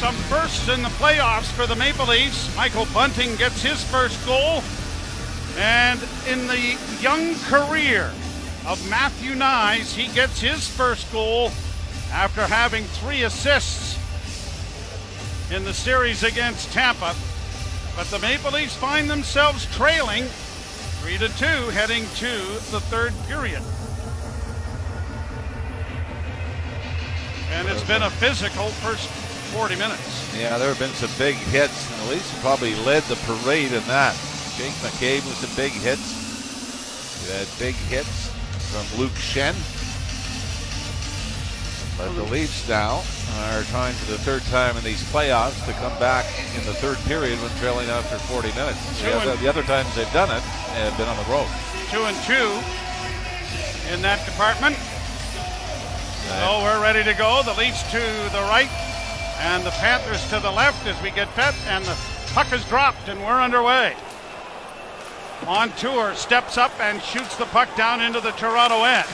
some firsts in the playoffs for the Maple Leafs. Michael Bunting gets his first goal. And in the young career of Matthew Knies, he gets his first goal after having three assists in the series against Tampa. But the Maple Leafs find themselves trailing 3 to 2 heading to the third period. And it's been a physical first 40 minutes. Yeah, there have been some big hits, and the Leafs probably led the parade in that. Jake McCabe with some big hits. We had big hits from Luke Schenn. But the Leafs now are trying for the third time in these playoffs to come back in the third period when trailing after 40 minutes. The other, the other times they've done it have been on the road. Two and two in that department. So we're ready to go. The Leafs to the right and the Panthers to the left as we get set, and the puck is dropped, and we're underway. Montour steps up and shoots the puck down into the Toronto end.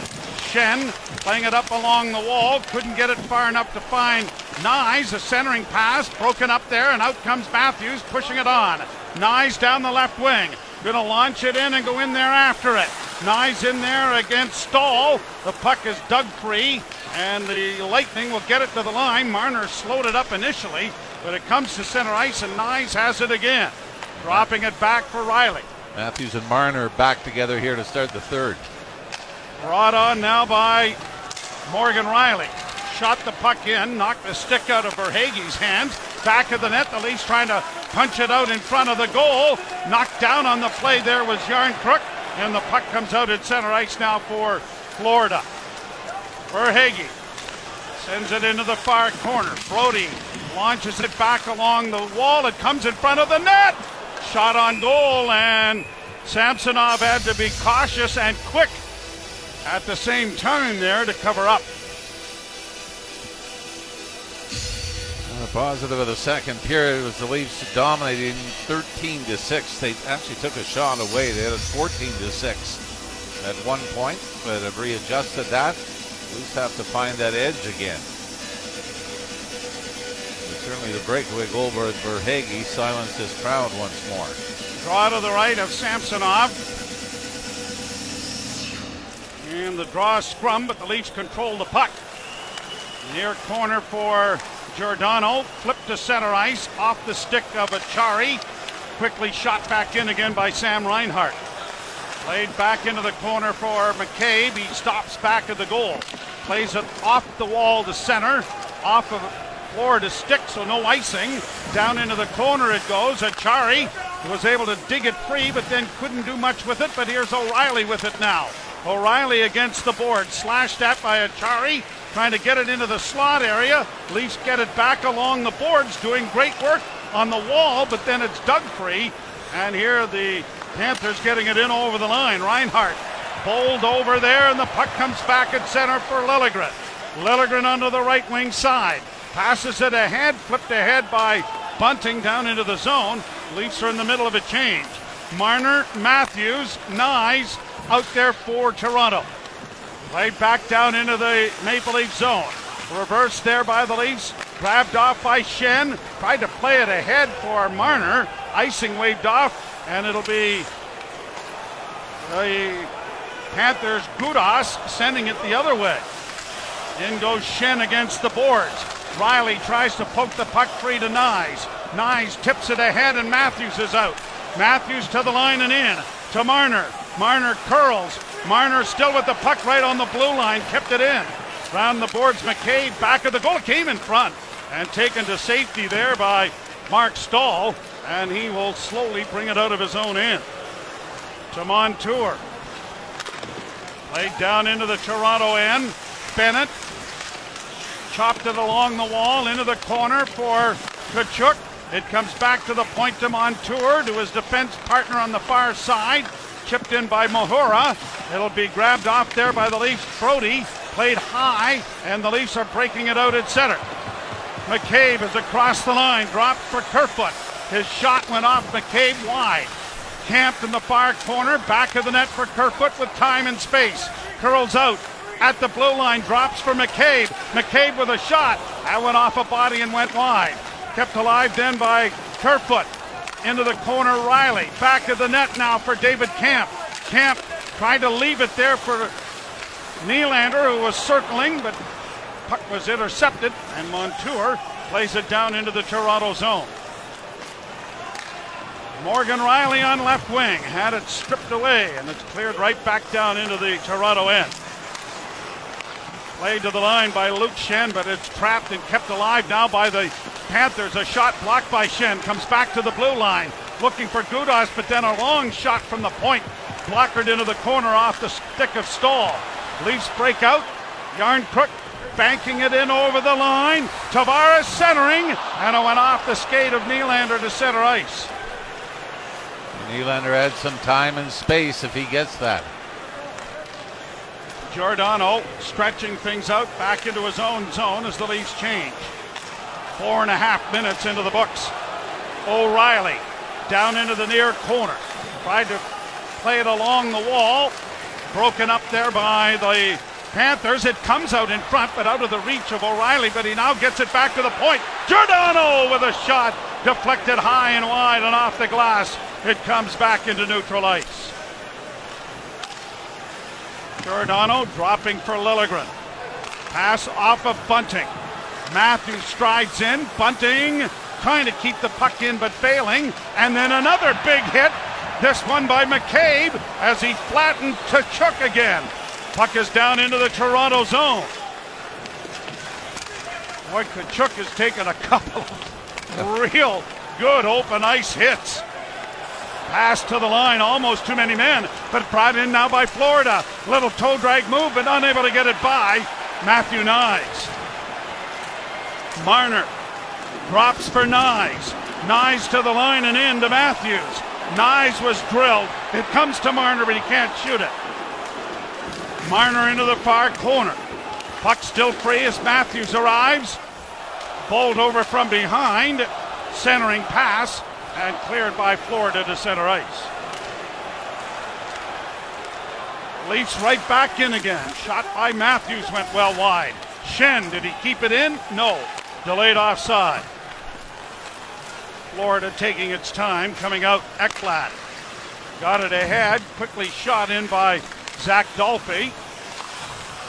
Schenn playing it up along the wall, couldn't get it far enough to find Knies. A centering pass broken up there, and out comes Matthews pushing it on. Knies down the left wing, gonna launch it in and go in there after it. Knies in there against Staal. The puck is dug free, and the Lightning will get it to the line. Marner slowed it up initially, but it comes to center ice, and Knies has it again, dropping it back for Rielly. Matthews and Marner back together here to start the third. Brought on now by Morgan Rielly. Shot the puck in, knocked the stick out of Verhaeghe's hands. Back of the net, the Leafs trying to punch it out in front of the goal. Knocked down on the play there was Järnkrok, and the puck comes out at center ice now for Florida. Verhaeghe sends it into the far corner. Brodie launches it back along the wall. It comes in front of the net. Shot on goal, and Samsonov had to be cautious and quick at the same time there to cover up. The positive of the second period was the Leafs dominating 13 to 6. They actually took a shot away. They had it 14 to 6 at one point, but have readjusted that. Leafs have to find that edge again. But certainly the breakaway goal by Verhaeghe silenced his crowd once more. Draw to the right of Samsonov. And the draw scrum, but the Leafs control the puck. Near corner for Giordano. Flip to center ice off the stick of Acciari. Quickly shot back in again by Sam Reinhart. Played back into the corner for McCabe. He stops back of the goal. Plays it off the wall to center. Off of floor to stick, so no icing. Down into the corner it goes. Acciari was able to dig it free, but then couldn't do much with it. But here's O'Reilly with it now. O'Reilly against the board, slashed at by Acciari, trying to get it into the slot area. Leafs get it back along the boards, doing great work on the wall, but then it's dug free. And here the Panthers getting it in over the line. Reinhart bowled over there, and the puck comes back at center for Liljegren. Liljegren under the right wing side. Passes it ahead, flipped ahead by Bunting down into the zone. Leafs are in the middle of a change. Marner, Matthews, Knies out there for Toronto. Played back down into the Maple Leaf zone. Reversed there by the Leafs. Grabbed off by Schenn. Tried to play it ahead for Marner. Icing waved off, and it'll be the Panthers' Gudas sending it the other way. In goes Schenn against the boards. Rielly tries to poke the puck free to Knies. Knies tips it ahead, and Matthews is out. Matthews to the line and in to Marner. Marner curls. Marner still with the puck right on the blue line, kept it in. Round the boards, McCabe back of the goal, came in front and taken to safety there by Marc Staal, and he will slowly bring it out of his own end. To Montour. Played down into the Toronto end. Bennett chopped it along the wall into the corner for Tkachuk. It comes back to the point to Montour, to his defense partner on the far side. Chipped in by Mahura. It'll be grabbed off there by the Leafs. Brodie played high, and the Leafs are breaking it out at center. McCabe is across the line, dropped for Kerfoot. His shot went off McCabe wide. Camped in the far corner, back of the net for Kerfoot with time and space. Curls out at the blue line, drops for McCabe. McCabe with a shot. That went off a body and went wide. Kept alive then by Kerfoot. Into the corner, Rielly. Back of the net now for David Kämpf. Kämpf trying to leave it there for Nylander, who was circling, but puck was intercepted, and Montour plays it down into the Toronto zone. Morgan Rielly on left wing had it stripped away, and it's cleared right back down into the Toronto end. Played to the line by Luke Schenn, but it's trapped and kept alive now by the Panthers. A shot blocked by Schenn comes back to the blue line, looking for Gudas, but then a long shot from the point, blockered into the corner off the stick of Staal. Leafs break out. Järnkrok banking it in over the line. Tavares centering, and it went off the skate of Nylander to center ice. Nylander had some time and space if he gets that. Giordano stretching things out back into his own zone as the Leafs change. Four and a half minutes into the books. O'Reilly down into the near corner. Tried to play it along the wall. Broken up there by the Panthers. It comes out in front, but out of the reach of O'Reilly. But he now gets it back to the point. Giordano with a shot deflected high and wide and off the glass. It comes back into neutral ice. Giordano dropping for Liljegren. Pass off of Bunting. Matthews strides in. Bunting trying to keep the puck in but failing. And then another big hit. This one by McCabe as he flattened Tkachuk again. Puck is down into the Toronto zone. Boy, Tkachuk has taken a couple of real good open ice hits. Pass to the line, almost too many men, but brought in now by Florida. Little toe drag move, but unable to get it by Matthew Knies. Marner drops for Knies. Knies to the line and in to Matthews. Knies was drilled. It comes to Marner, but he can't shoot it. Marner into the far corner. Puck still free as Matthews arrives. Bowled over from behind. Centering pass and cleared by Florida to center ice. Leafs right back in again. Shot by Matthews went well wide. Schenn, did he keep it in? No. Delayed offside. Florida taking its time, coming out Ekblad. Got it ahead, quickly shot in by Zach Dalpe.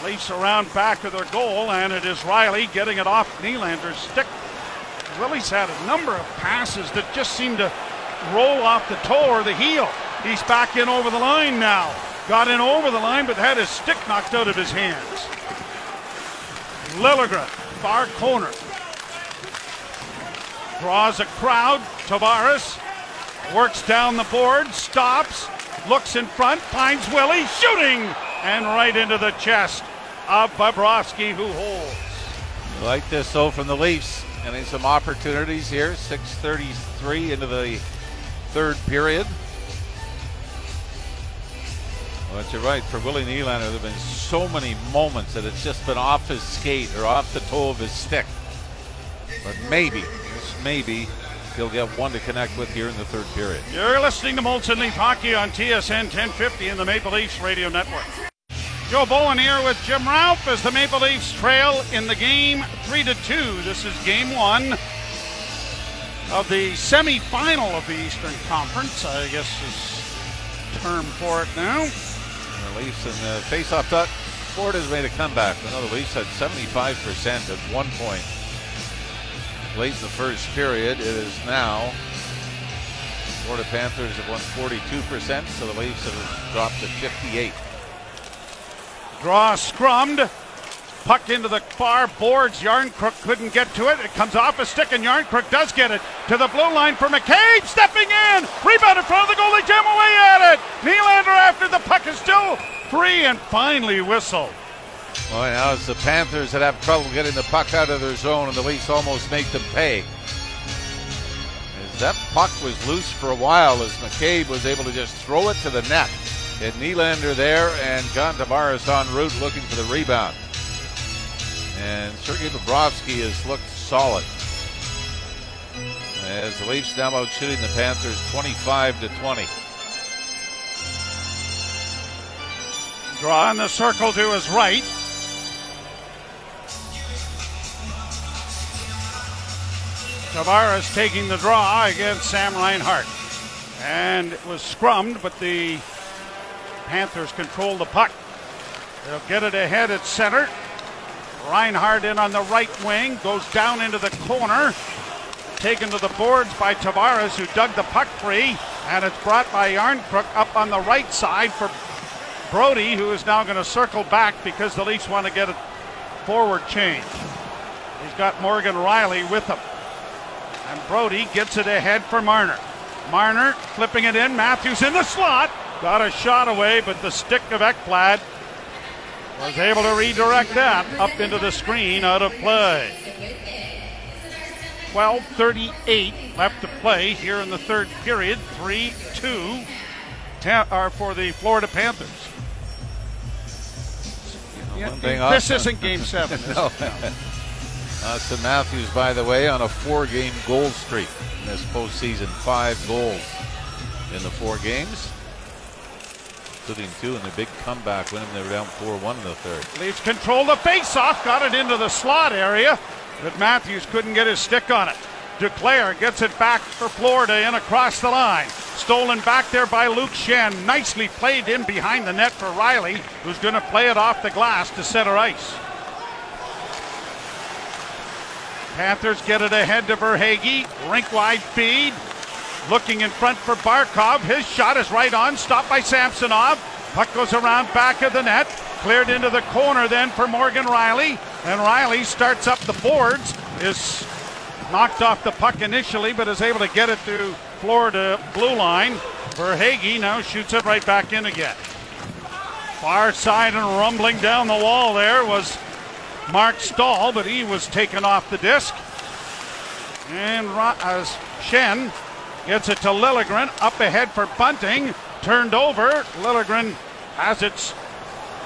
Leafs around back of their goal, and it is Rielly getting it off Nylander's stick Willie's had a number of passes that just seem to roll off the toe or the heel. He's back in over the line now. Got in over the line, but had his stick knocked out of his hands. Liljegren, far corner. Draws a crowd. Tavares works down the board, stops, looks in front, finds Willie, shooting, and right into the chest of Bobrovsky, who holds. like this, though, from the Leafs. Getting some opportunities here. 6.33 into the third period. Well, you're right. For Willie Nylander, there have been so many moments that it's just been off his skate or off the toe of his stick. But maybe, just maybe, he'll get one to connect with here in the third period. You're listening to Molson Leaf Hockey on TSN 1050 in the Maple Leafs Radio Network. Joe Bowen here with Jim Ralph as the Maple Leafs trail in the game 3 to 2. This is game one of the semifinal of the Eastern Conference, I guess is term for it now. The Leafs in the face-off dot. Florida's made a comeback. The Leafs had 75% at one point late in the first period. It is now Florida Panthers have won 42%, so the Leafs have dropped to 58. Draw scrummed. Puck into the far boards. Järnkrok couldn't get to it. It comes off a stick, and Järnkrok does get it to the blue line for McCabe. Stepping in. Rebound in front of the goalie. Jam away at it. Nylander after the puck is still free and finally whistled. Well, now it's the Panthers that have trouble getting the puck out of their zone, and the Leafs almost make them pay. As that puck was loose for a while, as McCabe was able to just throw it to the net. And Nylander there, and John Tavares en route looking for the rebound. And Sergei Bobrovsky has looked solid. As the Leafs now out shooting the Panthers 25 to 20. Draw in the circle to his right. Tavares taking the draw against Sam Reinhart. And it was scrummed, but the Panthers control the puck. They'll get it ahead at center. Reinhart in on the right wing, goes down into the corner. Taken to the boards by Tavares, who dug the puck free. And it's brought by Järnkrok up on the right side for Brodie, who is now going to circle back because the Leafs want to get a forward change. He's got Morgan Rielly with him. And Brodie gets it ahead for Marner. Marner flipping it in. Matthews in the slot. Got a shot away, but the stick of Ekblad was able to redirect that up into the screen out of play. 12:38 left to play here in the third period. 3-2 are uh, for the Florida Panthers. Yeah, one thing this isn't Game Seven. no. Auston Matthews, by the way, on a four-game goal streak in this postseason. Five goals in the four games, including two in the big comeback win. They were down 4-1 in the third. Leafs control the face-off, got it into the slot area, but Matthews couldn't get his stick on it. Duclair gets it back for Florida in across the line. Stolen back there by Luke Schenn. Nicely played in behind the net for Rielly, who's going to play it off the glass to center ice. Panthers get it ahead to Verhaeghe. Rink wide feed. Looking in front for Barkov. His shot is right on. Stopped by Samsonov. Puck goes around back of the net. Cleared into the corner then for Morgan Rielly. And Rielly starts up the boards. Is knocked off the puck initially, but is able to get it to Florida blue line. Verhaeghe now shoots it right back in again. Far side and rumbling down the wall there was Marc Staal, but he was taken off the disc. And as uh, Schenn gets it to Liljegren, up ahead for Bunting, turned over. Liljegren has it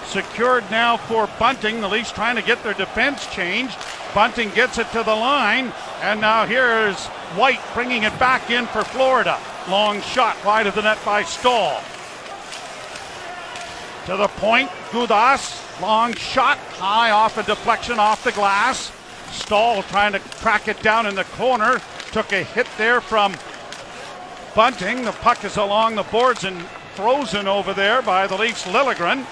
secured now for Bunting. The Leafs trying to get their defense changed. Bunting gets it to the line, and now here's White bringing it back in for Florida. Long shot wide of the net by Staal. To the point, Gudas. Long shot, high off a deflection off the glass. Staal trying to crack it down in the corner. Took a hit there from Bunting. The puck is along the boards and frozen over there by the Leafs Liljegren.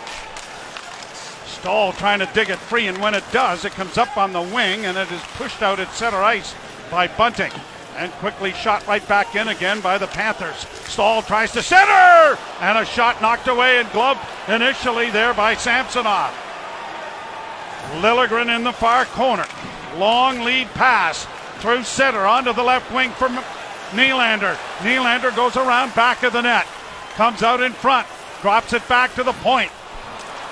Staal trying to dig it free, and when it does, it comes up on the wing and it is pushed out at center ice by Bunting. And quickly shot right back in again by the Panthers. Staal tries to center! And a shot knocked away and gloved initially there by Samsonov. Liljegren in the far corner. Long lead pass through center onto the left wing for Nylander. Nylander goes around back of the net. Comes out in front. Drops it back to the point.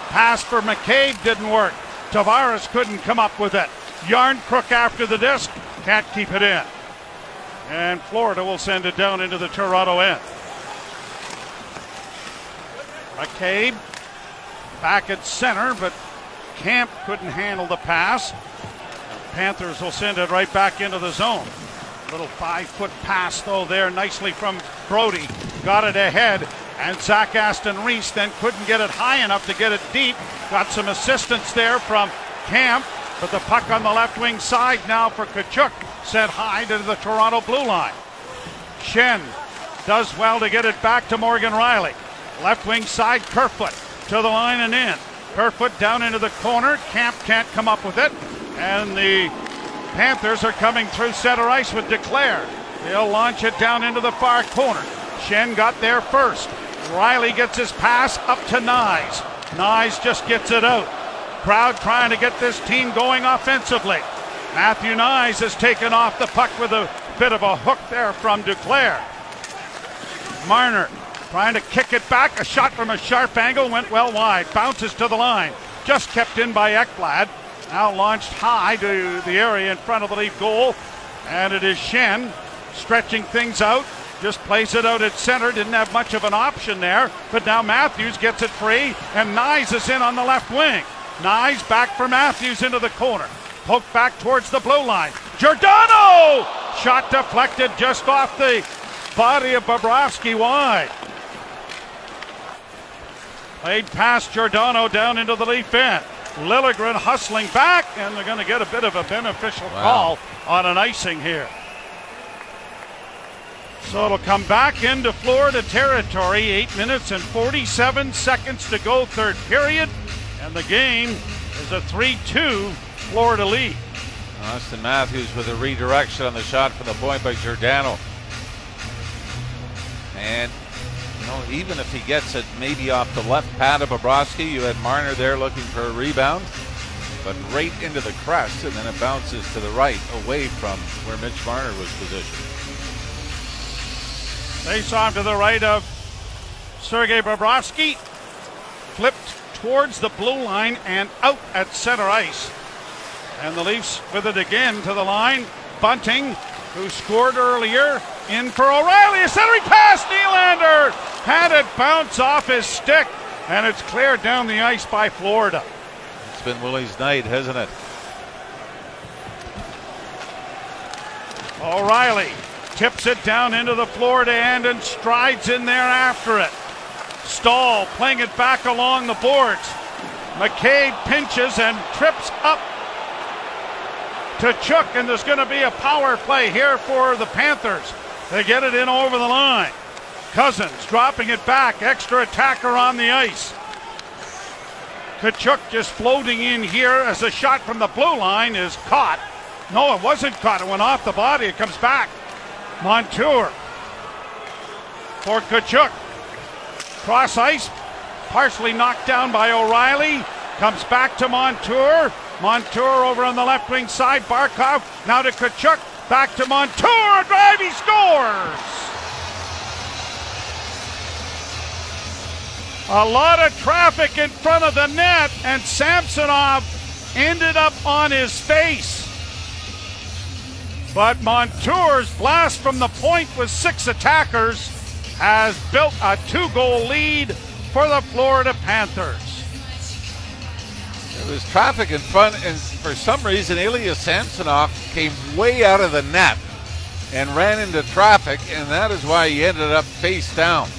Pass for McCabe didn't work. Tavares couldn't come up with it. Yarn crook after the disc. Can't keep it in. And Florida will send it down into the Toronto end. McCabe back at center, but Kämpf couldn't handle the pass. Panthers will send it right back into the zone. Little five foot pass, though, there nicely from Brodie. Got it ahead, and Zach Aston Reese then couldn't get it high enough to get it deep. Got some assistance there from Kämpf. but the puck on the left wing side now for Tkachuk sent high to the Toronto blue line. Schenn does well to get it back to Morgan Rielly. Left wing side, Kerfoot to the line and in. Kerfoot down into the corner. Kämpf can't come up with it. And the Panthers are coming through center ice with Duclair. They'll launch it down into the far corner. Schenn got there first. Rielly gets his pass up to Knies. Knies just gets it out. Crowd trying to get this team going offensively. Matthew Knies has taken off the puck with a bit of a hook there from Duclair. Marner trying to kick it back. A shot from a sharp angle went well wide. Bounces to the line. Just kept in by Ekblad. Now launched high to the area in front of the Leaf goal. And it is Schenn stretching things out. Just plays it out at center. Didn't have much of an option there. But now Matthews gets it free. And Knies is in on the left wing. Knies back for Matthews into the corner. Poke back towards the blue line. Giordano! Shot deflected just off the body of Bobrovsky wide. Played past Giordano down into the Leaf end. Liljegren hustling back, and they're going to get a bit of a beneficial Wow. call on an icing here. So it'll come back into Florida territory. Eight minutes and 47 seconds to go, third period. And the game is a 3 2 Florida lead. Auston Matthews with a redirection on the shot from the point by Giordano. And, know, even if he gets it maybe off the left pad of Bobrovsky, you had Marner there looking for a rebound, but right into the crest, and then it bounces to the right away from where Mitch Marner was positioned. Face off to the right of Sergei Bobrovsky. Flipped towards the blue line and out at center ice. And the Leafs with it again to the line. Bunting, who scored earlier, in for O'Reilly. A centering pass. Nylander had it bounce off his stick, and it's cleared down the ice by Florida. It's been Willie's night, hasn't it? O'Reilly tips it down into the Florida end and strides in there after it. Staal playing it back along the boards. McCabe pinches and trips up to Chuck, and there's going to be a power play here for the Panthers. They get it in over the line. Cousins dropping it back, extra attacker on the ice. Tkachuk just floating in here as a shot from the blue line is caught. No, it wasn't caught. It went off the body. It comes back. Montour for Tkachuk. Cross ice, partially knocked down by O'Reilly. Comes back to Montour. Montour over on the left wing side. Barkov now to Tkachuk. Back to Montour. Drive. He scores. A lot of traffic in front of the net, and Samsonov ended up on his face. But Montour's blast from the point with six attackers has built a two goal lead for the Florida Panthers. There was traffic in front, and for some reason, Ilya Samsonov came way out of the net and ran into traffic, and that is why he ended up face down.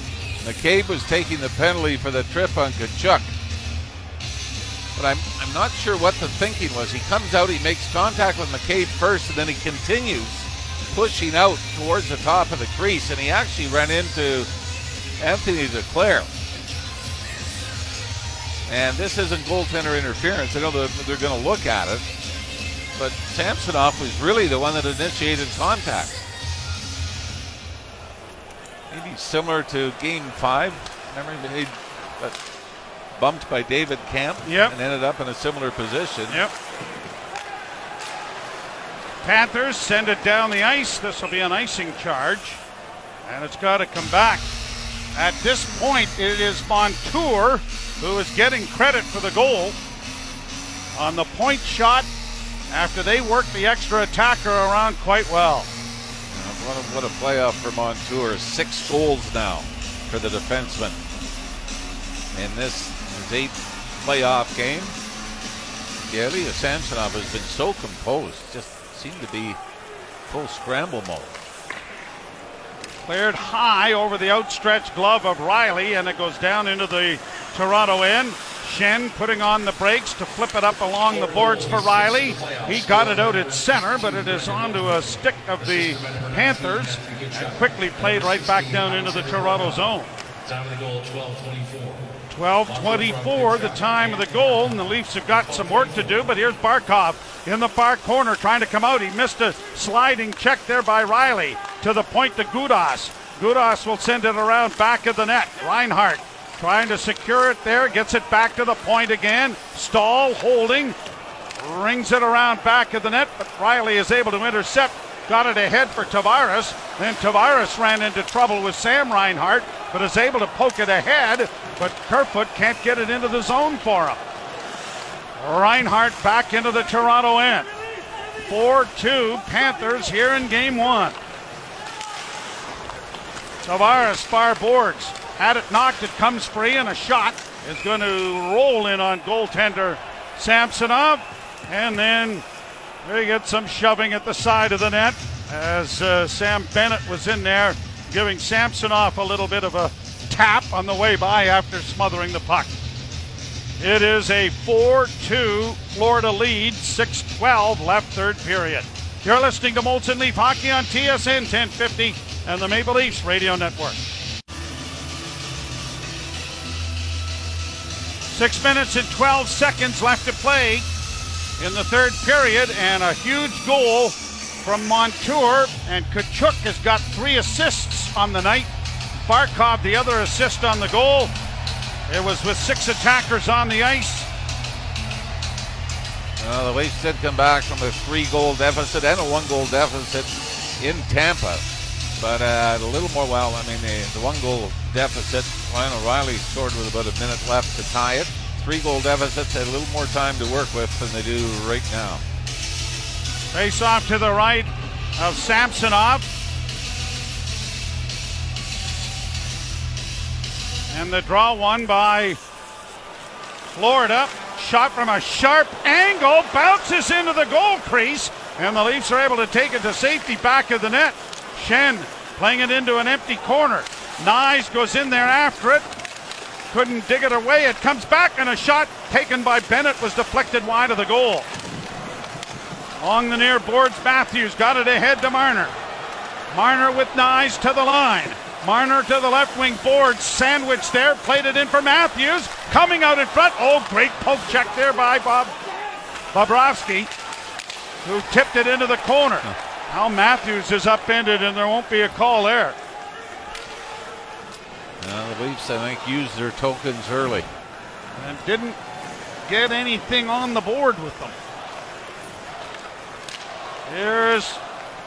McCabe was taking the penalty for the trip on Tkachuk. But I'm, I'm not sure what the thinking was. He comes out, he makes contact with McCabe first, and then he continues pushing out towards the top of the crease, and he actually ran into Anthony Duclair. And this isn't goaltender interference. I know they're, they're going to look at it. But Samsonov was really the one that initiated contact. Maybe similar to game five. Remember, he got bumped by David Kämpf Yep. and ended up in a similar position. Yep. Panthers send it down the ice. This will be an icing charge, and it's got to come back. At this point, it is Montour who is getting credit for the goal on the point shot after they worked the extra attacker around quite well. What a, what a playoff for Montour. Six goals now for the defenseman. In this his eighth playoff game. Ilya Samsonov has been so composed. Just seemed to be full scramble mode. Cleared high over the outstretched glove of Rielly, and it goes down into the Toronto end. Schenn putting on the brakes to flip it up along the boards for Rielly. He got it out at center, but it is onto a stick of the Panthers and quickly played right back down into the Toronto zone. Time of the goal, 12-24. 12-24, the time of the goal, and the Leafs have got some work to do. But here's Barkov in the far corner trying to come out. He missed a sliding check there by Rielly to the point to Gudas. Gudas will send it around back of the net. Reinhart trying to secure it there, gets it back to the point again. Staal holding, rings it around back of the net, but Rielly is able to intercept. Got it ahead for Tavares. Then Tavares ran into trouble with Sam Reinhart, but is able to poke it ahead. But Kerfoot can't get it into the zone for him. Reinhart back into the Toronto end. 4 2 Panthers here in game one. Tavares far boards. Had it knocked, it comes free, and a shot is going to roll in on goaltender Samsonov. And then they get some shoving at the side of the net as uh, Sam Bennett was in there giving Samsonov a little bit of a tap on the way by after smothering the puck. It is a 4 2 Florida lead, 6 12 left third period. You're listening to Molson Leaf Hockey on TSN 1050 and the Maple Leafs Radio Network. Six minutes and 12 seconds left to play in the third period, and a huge goal from Montour. And Tkachuk has got three assists on the night. Barkov, the other assist on the goal. It was with six attackers on the ice. Well, the Leafs did come back from a three goal deficit and a one goal deficit in Tampa. But uh, a little more, well, I mean, the, the one goal deficit, Ryan O'Reilly scored with about a minute left to tie it. Three goal deficits a little more time to work with than they do right now. Face off to the right of Samsonov. And the draw won by Florida. Shot from a sharp angle, bounces into the goal crease, and the Leafs are able to take it to safety back of the net. Schenn playing it into an empty corner. Knies goes in there after it. Couldn't dig it away. It comes back, and a shot taken by Bennett was deflected wide of the goal. Along the near boards, Matthews got it ahead to Marner. Marner with Knies to the line. Marner to the left wing board, sandwich there, played it in for Matthews. Coming out in front. Oh, great poke check there by Bob Bobrovsky, who tipped it into the corner. Now Matthews is upended, and there won't be a call there. The Leafs, I think, used their tokens early. And didn't get anything on the board with them. Here's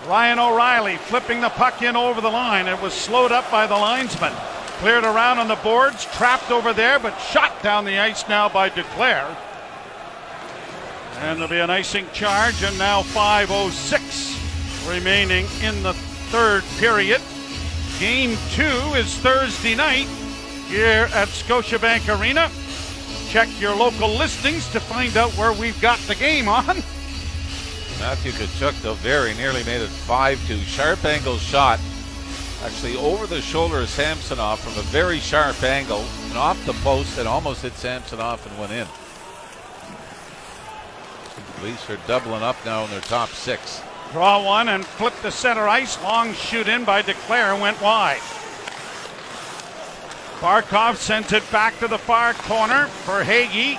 Ryan O'Reilly flipping the puck in over the line. It was slowed up by the linesman. Cleared around on the boards, trapped over there, but shot down the ice now by Duclair. And there'll be an icing charge, and now 5.06 remaining in the third period. Game two is Thursday night here at Scotiabank Arena. Check your local listings to find out where we've got the game on. Matthew Tkachuk, though, very nearly made it 5 2. Sharp angle shot, actually over the shoulder of Samsonov from a very sharp angle and off the post and almost hit Samsonov and went in. The Leafs are doubling up now in their top six. Draw one and flip to center ice. Long shoot in by Duclair went wide. Barkov sends it back to the far corner for Hagee.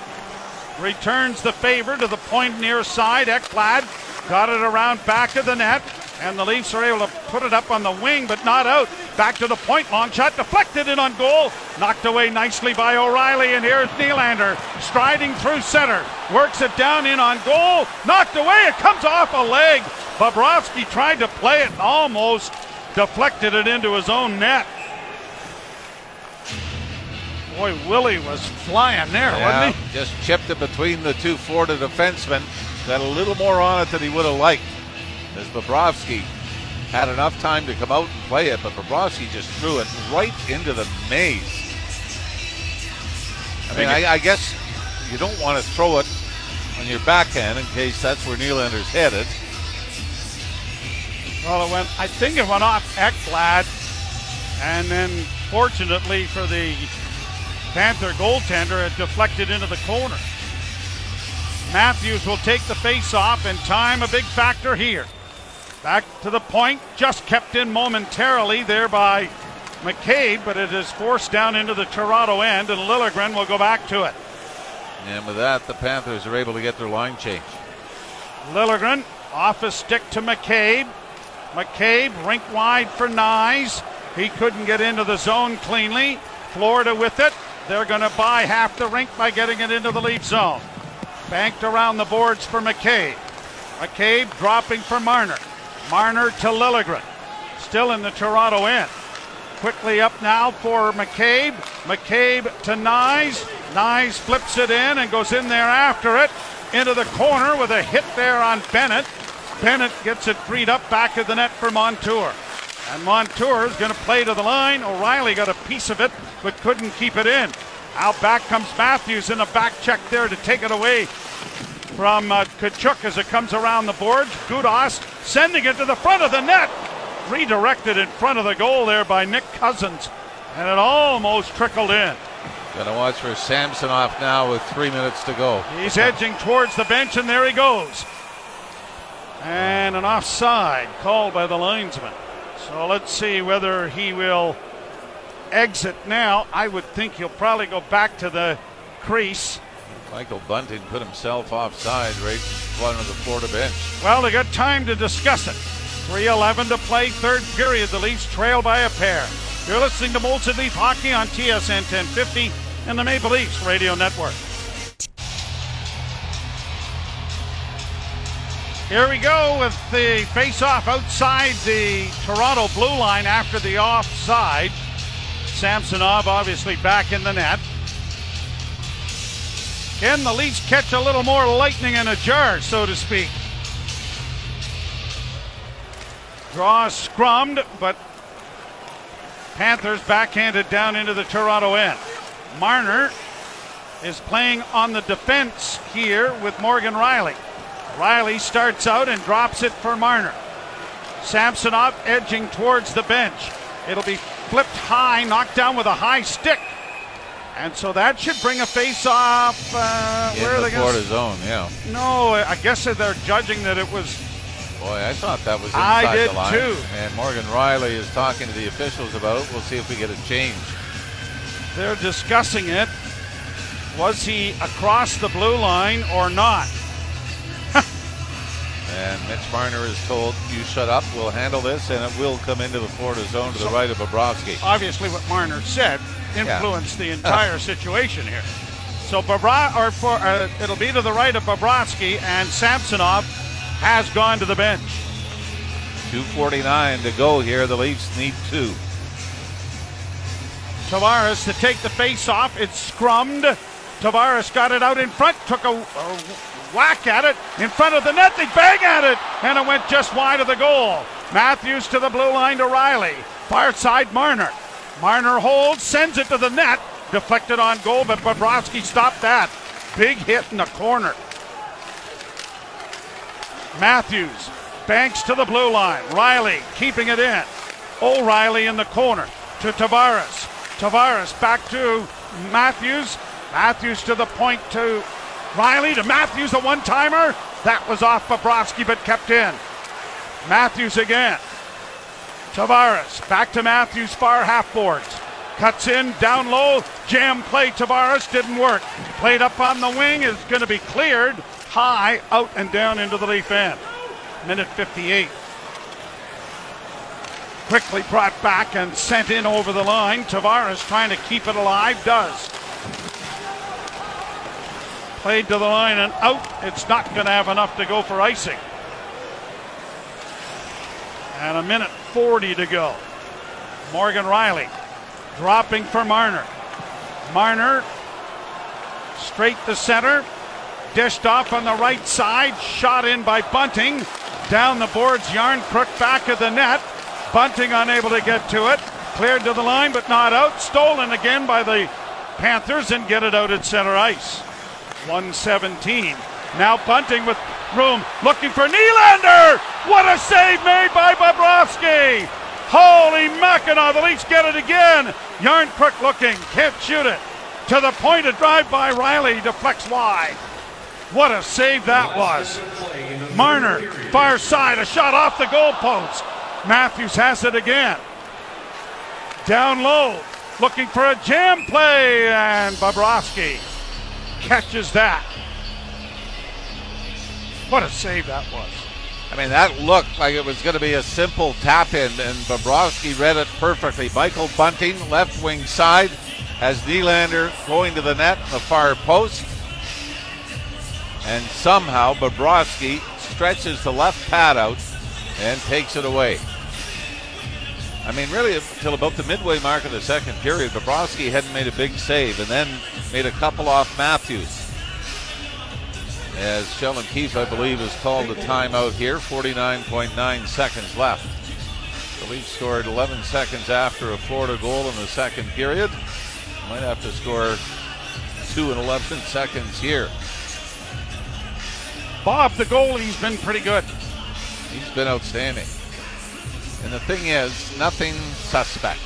Returns the favor to the point near side. Ekblad got it around back of the net. And the Leafs are able to put it up on the wing, but not out. Back to the point, long shot deflected in on goal. Knocked away nicely by O'Reilly, and here's Nylander striding through center. Works it down in on goal. Knocked away, it comes off a leg. Bobrovsky tried to play it and almost deflected it into his own net. Boy, Willie was flying there, Yeah, wasn't he? just chipped it between the two Florida defensemen. Got a little more on it than he would have liked. As Bobrovsky had enough time to come out and play it, but Bobrovsky just threw it right into the maze. I mean, I, I guess you don't want to throw it on your backhand in case that's where Nylander's headed. Well, it went. I think it went off Ekblad, and then fortunately for the Panther goaltender, it deflected into the corner. Matthews will take the face off, and time a big factor here. Back to the point, just kept in momentarily there by McCabe, but it is forced down into the Toronto end, and Liljegren will go back to it. And with that, the Panthers are able to get their line change. Liljegren off a stick to McCabe. McCabe rink wide for Knies. He couldn't get into the zone cleanly. Florida with it. They're going to buy half the rink by getting it into the lead zone. Banked around the boards for McCabe. McCabe dropping for Marner. Marner to Liljegren. Still in the Toronto end. Quickly up now for McCabe. McCabe to Knies. Knies flips it in and goes in there after it. Into the corner with a hit there on Bennett. Bennett gets it freed up back of the net for Montour. And Montour is going to play to the line. O'Reilly got a piece of it, but couldn't keep it in. Out back comes Matthews in a back check there to take it away from uh, Tkachuk as it comes around the boards. Gudas sending it to the front of the net. Redirected in front of the goal there by Nick Cousins. And it almost trickled in. Got to watch for Samsonov now with three minutes to go. He's edging towards the bench, and there he goes. And an offside called by the linesman. So let's see whether he will exit now. I would think he'll probably go back to the crease. Michael Bunting put himself offside right in front of the Florida bench. Well, they got time to discuss it. 3.11 to play, third period. The Leafs trail by a pair. You're listening to Molson Leaf Hockey on TSN 1050 and the Maple Leafs Radio Network. Here we go with the face-off outside the Toronto blue line after the offside. Samsonov obviously back in the net. Can the Leafs catch a little more lightning in a jar, so to speak? Draw scrummed, but Panthers backhanded down into the Toronto end. Marner is playing on the defense here with Morgan Rielly. Rielly starts out and drops it for Marner. Samsonov edging towards the bench. It'll be flipped high, knocked down with a high stick. And so that should bring a face off. Uh, where are the they going Florida zone, yeah. No, I guess they're judging that it was. Boy, I thought that was I inside did the line. too. And Morgan Rielly is talking to the officials about it. We'll see if we get a change. They're discussing it. Was he across the blue line or not? And Mitch Marner is told, you shut up, we'll handle this, and it will come into the Florida zone to the right of Bobrovsky. Obviously, what Marner said influenced the entire situation here. So Bobra- or for uh, it'll be to the right of Bobrovsky, and Samsonov has gone to the bench. 2.49 to go here. The Leafs need two. Tavares to take the face off. It's scrummed. Tavares got it out in front, took a, a whack at it in front of the net. They bang at it, and it went just wide of the goal. Matthews to the blue line to Rielly. Far side Marner. Marner holds, sends it to the net. Deflected on goal, but Bobrovsky stopped that. Big hit in the corner. Matthews banks to the blue line. Rielly keeping it in. O'Reilly in the corner to Tavares. Tavares back to Matthews. Matthews to the point to Rielly to Matthews, a one timer. That was off Bobrovsky but kept in. Matthews again. Tavares back to Matthews, far half boards. Cuts in, down low, jam play. Tavares didn't work. Played up on the wing is going to be cleared high, out and down into the leaf end. Minute 58. Quickly brought back and sent in over the line. Tavares trying to keep it alive, does. Played to the line and out. It's not going to have enough to go for icing. And a minute 40 to go. Morgan Rielly dropping for Marner. Marner straight to center. Dished off on the right side. Shot in by Bunting. Down the boards. Järnkrok back of the net. Bunting unable to get to it. Cleared to the line but not out. Stolen again by the Panthers and get it out at center ice. 117. Now Bunting with room looking for Nylander. What a save made by Bobrovsky. Holy Mackinac, the Leafs get it again. Järnkrok looking, can't shoot it. To the point, a drive by Rielly deflects wide. What a save that was. Marner, far side, a shot off the goalpost. Matthews has it again. Down low, looking for a jam play, and Bobrovsky catches that. What a save that was. I mean, that looked like it was going to be a simple tap in, and Bobrovsky read it perfectly. Michael Bunting, left wing side, has Nylander going to the net, the far post. And somehow Bobrovsky stretches the left pad out and takes it away. I mean, really, until about the midway mark of the second period, Bobrovsky hadn't made a big save and then made a couple off Matthews. As Sheldon Keefe, I believe, has called a timeout here. 49.9 seconds left. The Leafs scored 11 seconds after a Florida goal in the second period. Might have to score 2 and 11 seconds here. Bob, the goalie's been pretty good. He's been outstanding. And the thing is, nothing suspect.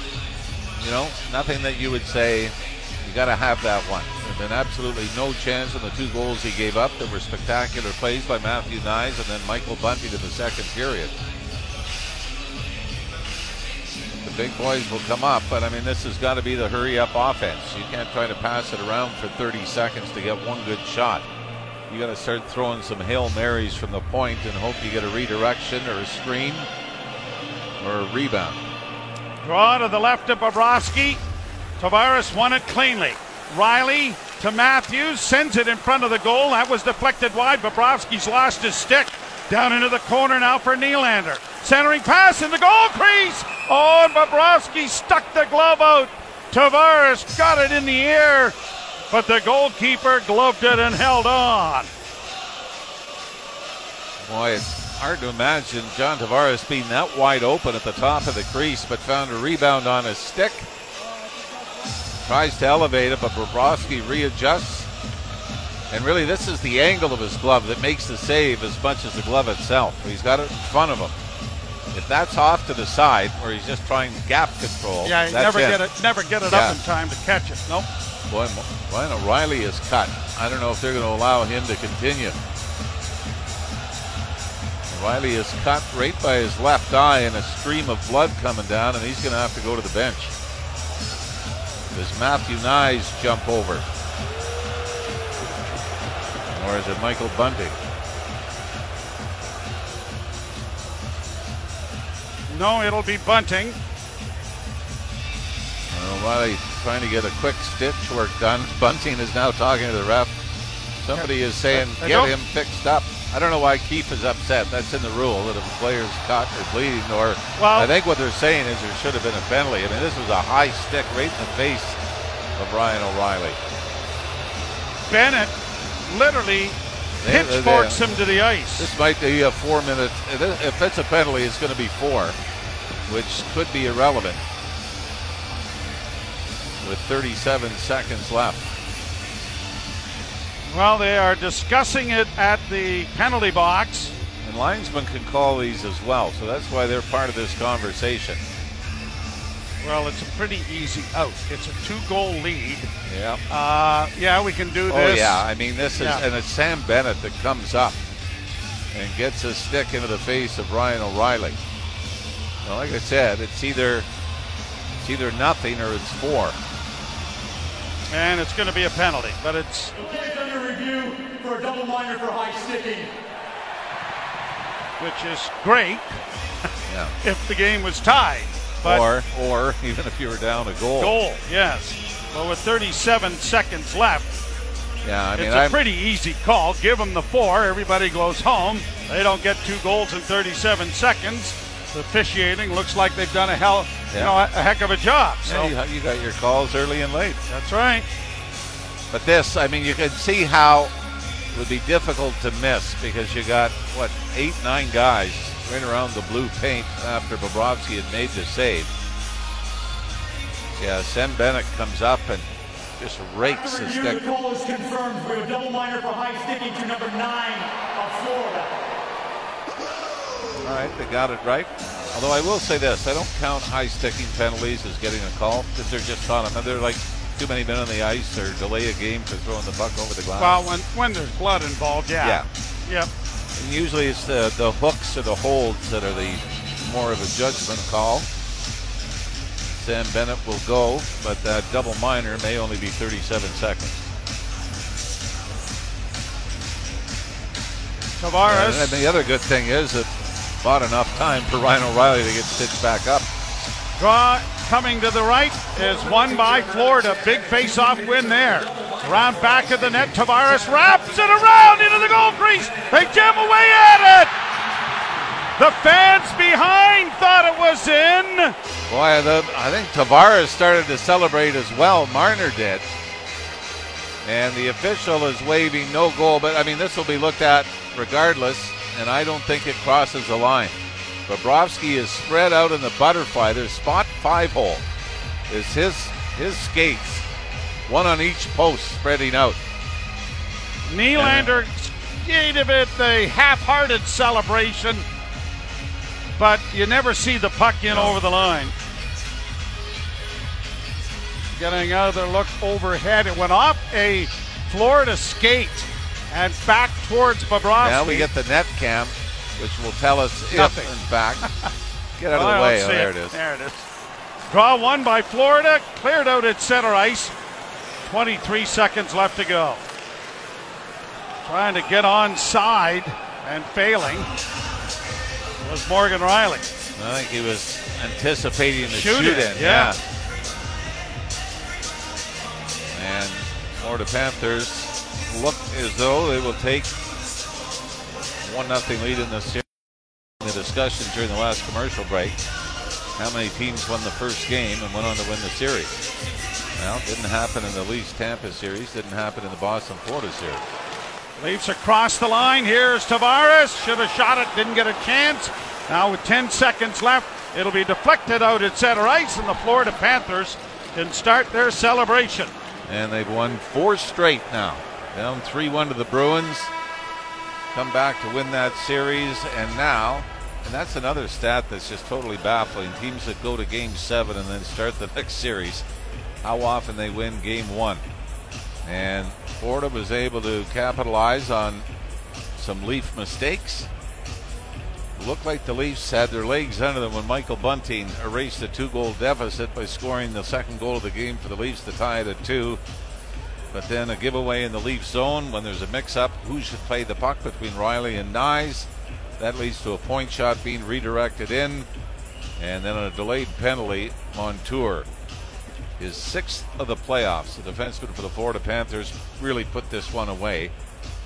You know, nothing that you would say, you got to have that one. There's been absolutely no chance in the two goals he gave up. There were spectacular plays by Matthew Knies and then Michael Bunting in the second period. The big boys will come up, but I mean, this has got to be the hurry up offense. You can't try to pass it around for 30 seconds to get one good shot. You got to start throwing some Hail Marys from the point and hope you get a redirection or a screen or a rebound. Draw to the left of Bobrovsky. Tavares won it cleanly. Rielly to Matthews, sends it in front of the goal. That was deflected wide. Bobrovsky's lost his stick. Down into the corner now for Nylander. Centering pass in the goal crease. Oh, and Bobrovsky stuck the glove out. Tavares got it in the air, but the goalkeeper gloved it and held on. Boy, it's hard to imagine John Tavares being that wide open at the top of the crease, but found a rebound on his stick. Tries to elevate it, but Bobrovsky readjusts. And really, this is the angle of his glove that makes the save as much as the glove itself. He's got it in front of him. If that's off to the side, or he's just trying gap control, Yeah, that's never it. get it, never get it Yeah. up in time to catch it. Nope. Boy, Ryan O'Reilly is cut. I don't know if they're going to allow him to continue. O'Reilly is cut right by his left eye, and a stream of blood coming down, and he's going to have to go to the bench. Does Matthew Knies jump over? Or is it Michael Bunting? No, it'll be Bunting. O'Reilly trying to get a quick stitch work done. Bunting is now talking to the ref. Somebody is saying, get him fixed up. I don't know why Keefe is upset. That's in the rule that if a player's cut or bleeding, or Well- I think what they're saying is there should have been a penalty. I mean, this was a high stick right in the face of Ryan O'Reilly. Bennett literally They- they- pitchforks him to the ice. This might be a four minute. If it's a penalty, it's going to be four, which could be irrelevant with 37 seconds left. Well, they are discussing it at the penalty box. And linesmen can call these as well, so that's why they're part of this conversation. Well, it's a pretty easy out. It's a two-goal lead. Yeah. Uh, yeah, we can do this. Oh yeah. I mean, this is Yeah. and it's Sam Bennett that comes up and gets a stick into the face of Ryan O'Reilly. Now, like I said, it's either it's either nothing or it's four. And it's going to be a penalty, but it's review for a double minor for high sticking. which is great Yeah. if the game was tied. But or or even if you were down a goal. goal, yes. Well, with 37 seconds left, Yeah. I mean, it's a I'm, pretty easy call. Give them the four. Everybody goes home. They don't get two goals in 37 seconds. The officiating looks like they've done a hell, you know, a, a heck of a job. So yeah, you, you got your calls early and late. that's right. But this, I mean, you can see how it would be difficult to miss because you got what eight, nine guys right around the blue paint after Bobrovsky had made the save. Yeah, Sam Bennett comes up and just rakes his stick. the call is confirmed for a double minor for high sticking to number nine of Florida. All right, they got it right. Although I will say this, I don't count high sticking penalties as getting a call because they're just on them. And They're like too many men on the ice or delay a game for throwing the puck over the glass. Well, when when there's blood involved, yeah. Yeah. Yep. And usually it's the, the hooks or the holds that are the more of a judgment call. Sam Bennett will go, but that double minor may only be 37 seconds. Tavares. And the other good thing is it bought enough time for Ryan O'Reilly to get stitched back up. Draw coming to the right is won by Florida. Big face-off win there. Around back of the net, Tavares wraps it around into the goal crease. They jam away at it. The fans behind thought it was in. Boy, the, I think Tavares started to celebrate as well. Marner did. And the official is waving no goal, but I mean, this will be looked at regardless, and I don't think it crosses the line. Bobrovsky is spread out in the butterfly. There's spot five hole. Is his his skates, one on each post, spreading out. Nylander skated it, the half-hearted celebration, but you never see the puck in over the line. Getting another look overhead. It went off a Florida skate and back towards Bobrovsky. Now we get the net cam, which will tell us Nothing. if, in fact. Get out Well, of the way. Oh, there it is. There it is. Draw one by Florida, cleared out at center ice. 23 seconds left to go. Trying to get on side and failing was Morgan Rielly. I think he was anticipating the Shoot shoot, it, in. yeah. And Florida Panthers look as though they will take one nothing lead in the series. The discussion during the last commercial break: how many teams won the first game and went on to win the series? Well, didn't happen in the Leafs Tampa series. Didn't happen in the Boston Florida series. Leafs across the line. Here's Tavares. Should have shot it, didn't get a chance. Now with 10 seconds left, it'll be deflected out at center ice, and the Florida Panthers can start their celebration. And they've won four straight now. Down 3 1 to the Bruins. Come back to win that series. And now, and that's another stat that's just totally baffling. Teams that go to game seven and then start the next series, how often they win game one. And Florida was able to capitalize on some Leaf mistakes. Looked like the Leafs had their legs under them when Michael Bunting erased a two goal deficit by scoring the second goal of the game for the Leafs to tie it at two. But then a giveaway in the Leaf zone when there's a mix up who should play the puck between Rielly and Knies. That leads to a point shot being redirected in. And then a delayed penalty, Montour. His sixth of the playoffs. The defenseman for the Florida Panthers really put this one away.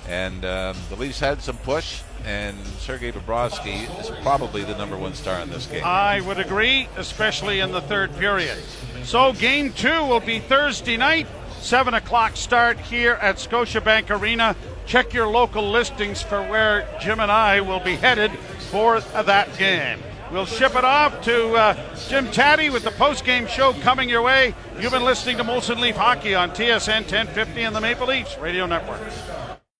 And um, the Leafs had some push, and Sergei Bobrovsky is probably the number one star in this game. I would agree, especially in the third period. So game two will be Thursday night, 7 o'clock start here at Scotiabank Arena. Check your local listings for where Jim and I will be headed for that game. We'll ship it off to uh, Jim Tatti with the post-game show coming your way. You've been listening to Molson Leaf Hockey on TSN 1050 and the Maple Leafs Radio Network.